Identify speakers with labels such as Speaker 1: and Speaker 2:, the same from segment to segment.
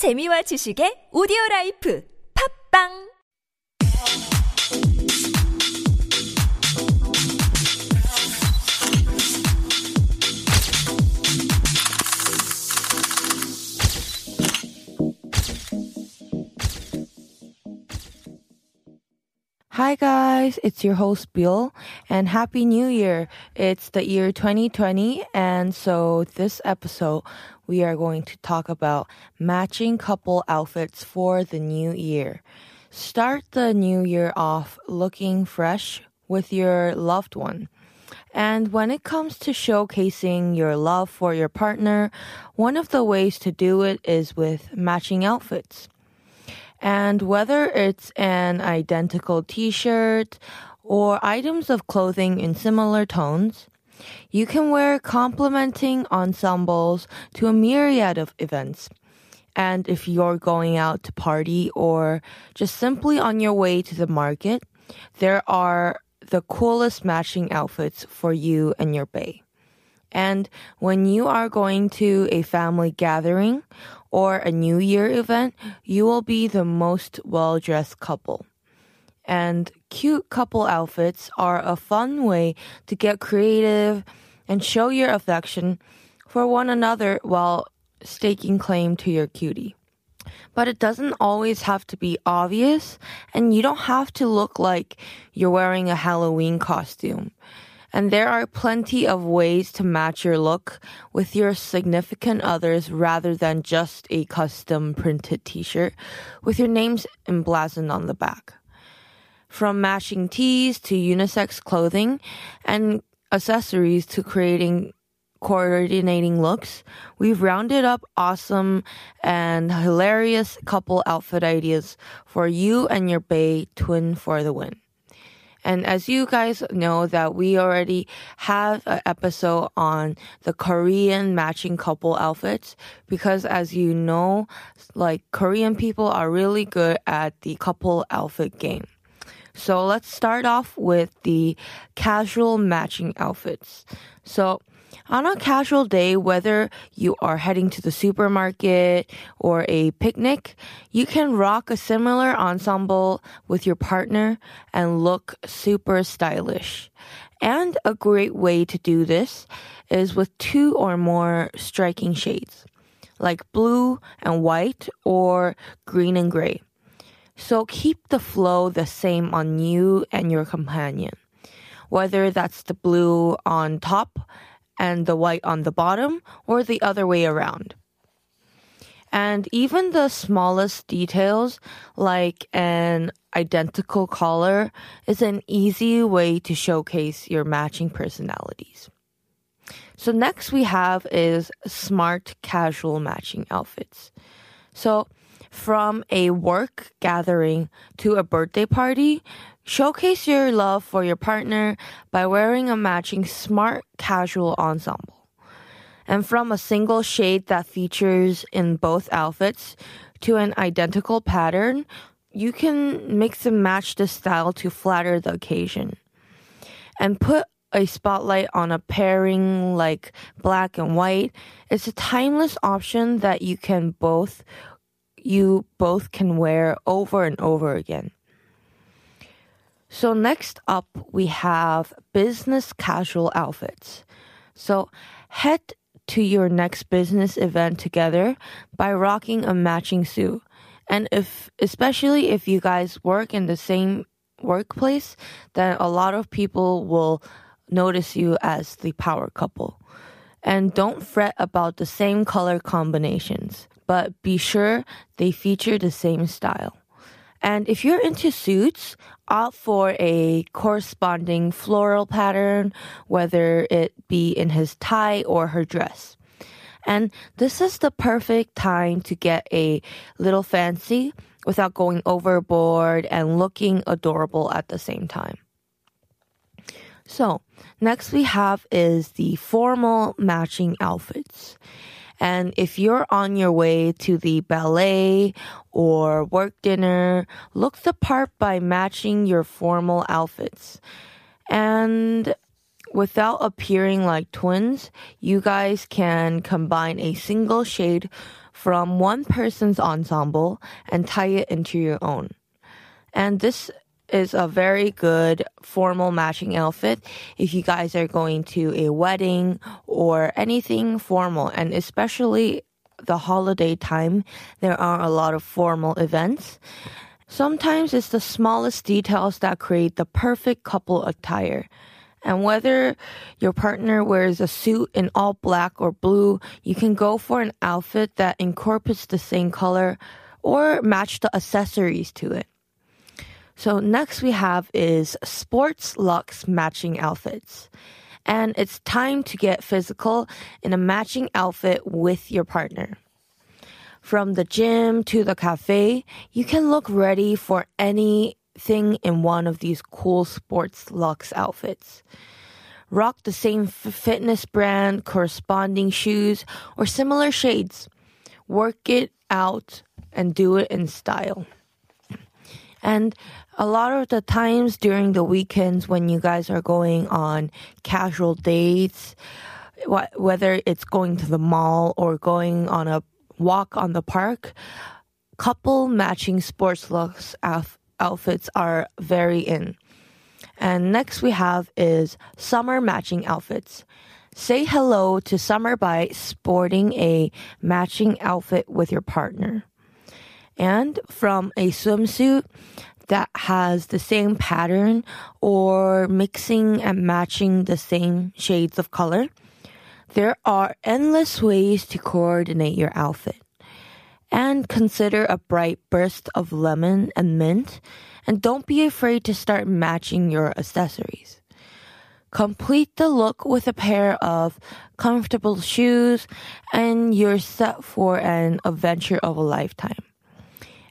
Speaker 1: 재미와 지식의 오디오 라이프. 팟빵!
Speaker 2: Hi guys, it's your host Bill. And happy new year. It's the year 2020 and so this episode we are going to talk about matching couple outfits for the new year. Start the new year off looking fresh with your loved one. And when it comes to showcasing your love for your partner, one of the ways to do it is with matching outfits. And whether it's an identical t-shirt or items of clothing in similar tones, you can wear complementing ensembles to a myriad of events. And if you're going out to party or just simply on your way to the market, there are the coolest matching outfits for you and your bae. And when you are going to a family gathering or a New Year event, you will be the most well dressed couple. And cute couple outfits are a fun way to get creative and show your affection for one another while staking claim to your cutie. But it doesn't always have to be obvious, and you don't have to look like you're wearing a Halloween costume. And there are plenty of ways to match your look with your significant others rather than just a custom printed t-shirt with your names emblazoned on the back. From matching tees to unisex clothing and accessories to creating coordinating looks, we've rounded up awesome and hilarious couple outfit ideas for you and your bae twin for the win. And as you guys know that we already have an episode on the Korean matching couple outfits because as you know, like Korean people are really good at the couple outfit game. So let's start off with the casual matching outfits. So on a casual day, whether you are heading to the supermarket or a picnic, you can rock a similar ensemble with your partner and look super stylish. And a great way to do this is with two or more striking shades, like blue and white or green and gray. So keep the flow the same on you and your companion. Whether that's the blue on top and the white on the bottom or the other way around. And even the smallest details, like an identical collar, is an easy way to showcase your matching personalities. So next we have is smart casual matching outfits. So from a work gathering to a birthday party, showcase your love for your partner by wearing a matching smart casual ensemble. And from a single shade that features in both outfits to an identical pattern, you can mix and match the style to flatter the occasion. And put a spotlight on a pairing like black and white. It's a timeless option that you can both you both can wear over and over again. So next up we have business casual outfits. So head to your next business event together by rocking a matching suit. And if especially if you guys work in the same workplace, then a lot of people will notice you as the power couple. And don't fret about the same color combinations, but be sure they feature the same style. And if you're into suits, opt for a corresponding floral pattern, whether it be in his tie or her dress. And this is the perfect time to get a little fancy without going overboard and looking adorable at the same time. So, next we have is the formal matching outfits. And if you're on your way to the ballet or work dinner, look the part by matching your formal outfits. And without appearing like twins, you guys can combine a single shade from one person's ensemble and tie it into your own. And this is a very good formal matching outfit if you guys are going to a wedding or anything formal. And especially the holiday time there are a lot of formal events. Sometimes it's the smallest details that create the perfect couple attire. And whether your partner wears a suit in all black or blue, you can go for an outfit that incorporates the same color or match the accessories to it. So next we have is sports luxe matching outfits. And it's time to get physical in a matching outfit with your partner. From the gym to the cafe, you can look ready for anything in one of these cool sports luxe outfits. Rock the same fitness brand, corresponding shoes, or similar shades. Work it out and do it in style. And a lot of the times during the weekends when you guys are going on casual dates, whether it's going to the mall or going on a walk on the park, couple matching sports luxe outfits are very in. And next we have is summer matching outfits. Say hello to summer by sporting a matching outfit with your partner. And from a swimsuit that has the same pattern or mixing and matching the same shades of color. There are endless ways to coordinate your outfit. And consider a bright burst of lemon and mint, and don't be afraid to start matching your accessories. Complete the look with a pair of comfortable shoes, and you're set for an adventure of a lifetime.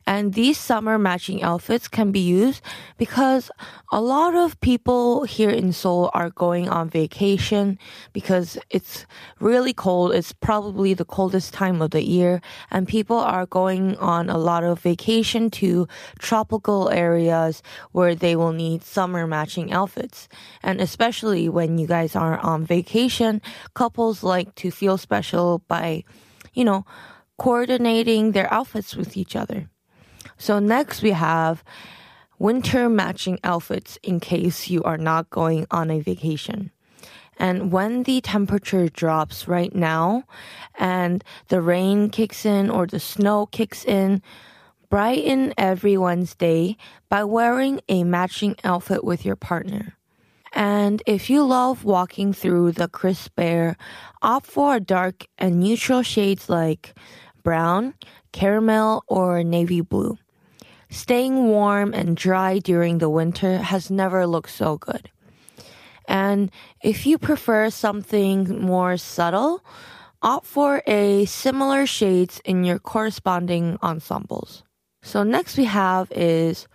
Speaker 2: And these summer matching outfits can be used because a lot of people here in Seoul are going on vacation because it's really cold. It's probably the coldest time of the year and people are going on a lot of vacation to tropical areas where they will need summer matching outfits. And especially when you guys are on vacation, couples like to feel special by, you know, coordinating their outfits with each other. So next we have winter matching outfits in case you are not going on a vacation. And when the temperature drops right now and the rain kicks in or the snow kicks in, brighten everyone's day by wearing a matching outfit with your partner. And if you love walking through the crisp air, opt for dark and neutral shades like brown, caramel, or navy blue. Staying warm and dry during the winter has never looked so good. And if you prefer something more subtle, opt for a similar shades in your corresponding ensembles. So next we have is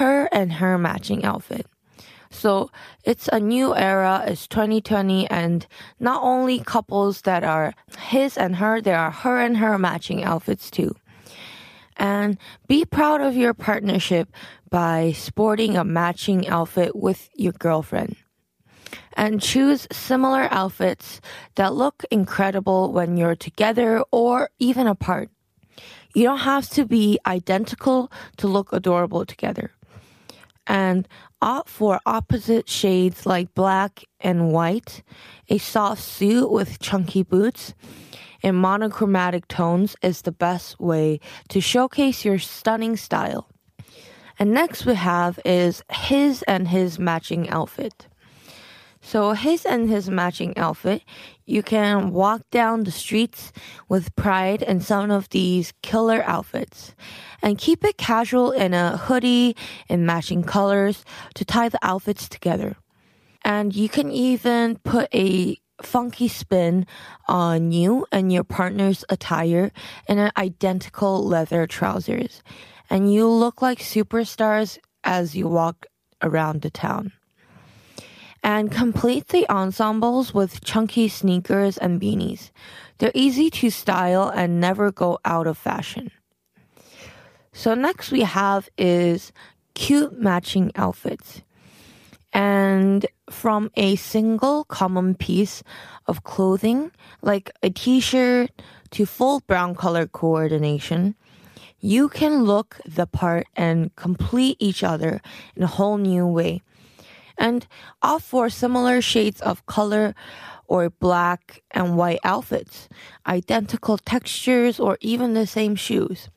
Speaker 2: her and her matching outfit. So it's a new era, it's 2020, and not only couples that are his and her, there are her and her matching outfits too and be proud of your partnership by sporting a matching outfit with your girlfriend. And choose similar outfits that look incredible when you're together or even apart. You don't have to be identical to look adorable together. And opt for opposite shades like black and white, a soft suit with chunky boots, in monochromatic tones is the best way to showcase your stunning style. And next we have is his and his matching outfit. So his and his matching outfit, you can walk down the streets with pride in some of these killer outfits and keep it casual in a hoodie in matching colors to tie the outfits together. And you can even put a funky spin on you and your partner's attire in an identical leather trousers. And you look like superstars as you walk around the town. And complete the ensembles with chunky sneakers and beanies. They're easy to style and never go out of fashion. So next we have is cute matching outfits and from a single common piece of clothing, like a t-shirt, to full brown color coordination, you can look the part and complete each other in a whole new way. And opt for similar shades of color or black and white outfits, identical textures, or even the same shoes.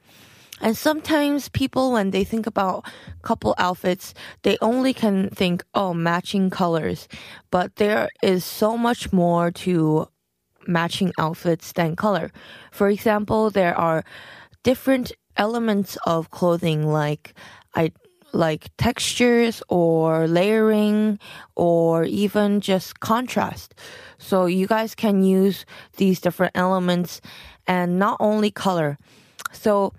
Speaker 2: And sometimes people, when they think about couple outfits, they only can think, oh, matching colors. But there is so much more to matching outfits than color. For example, there are different elements of clothing like I like textures or layering or even just contrast. So you guys can use these different elements and not only color. So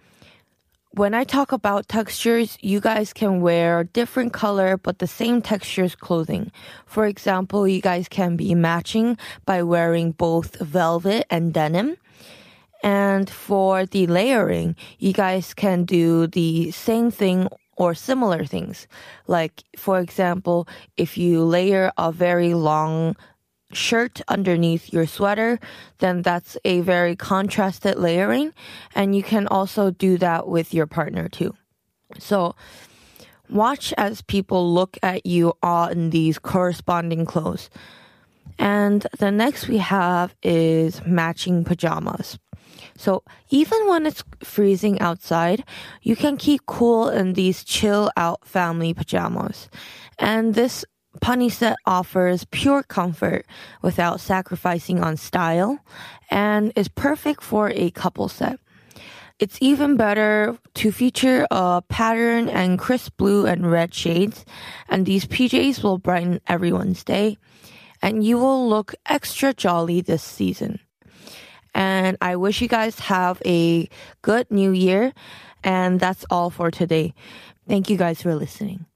Speaker 2: when I talk about textures, you guys can wear different color but the same textures clothing. For example, you guys can be matching by wearing both velvet and denim. And for the layering, you guys can do the same thing or similar things. Like, for example, if you layer a very long shirt underneath your sweater, then that's a very contrasted layering. And you can also do that with your partner too. So, watch as people look at you all in these corresponding clothes. And the next we have is matching pajamas. So even when it's freezing outside, you can keep cool in these chill out family pajamas. And this Punny set offers pure comfort without sacrificing on style and is perfect for a couple set. It's even better to feature a pattern and crisp blue and red shades, and these PJs will brighten everyone's day, and you will look extra jolly this season. And I wish you guys have a good new year. And that's all for today. Thank you guys for listening.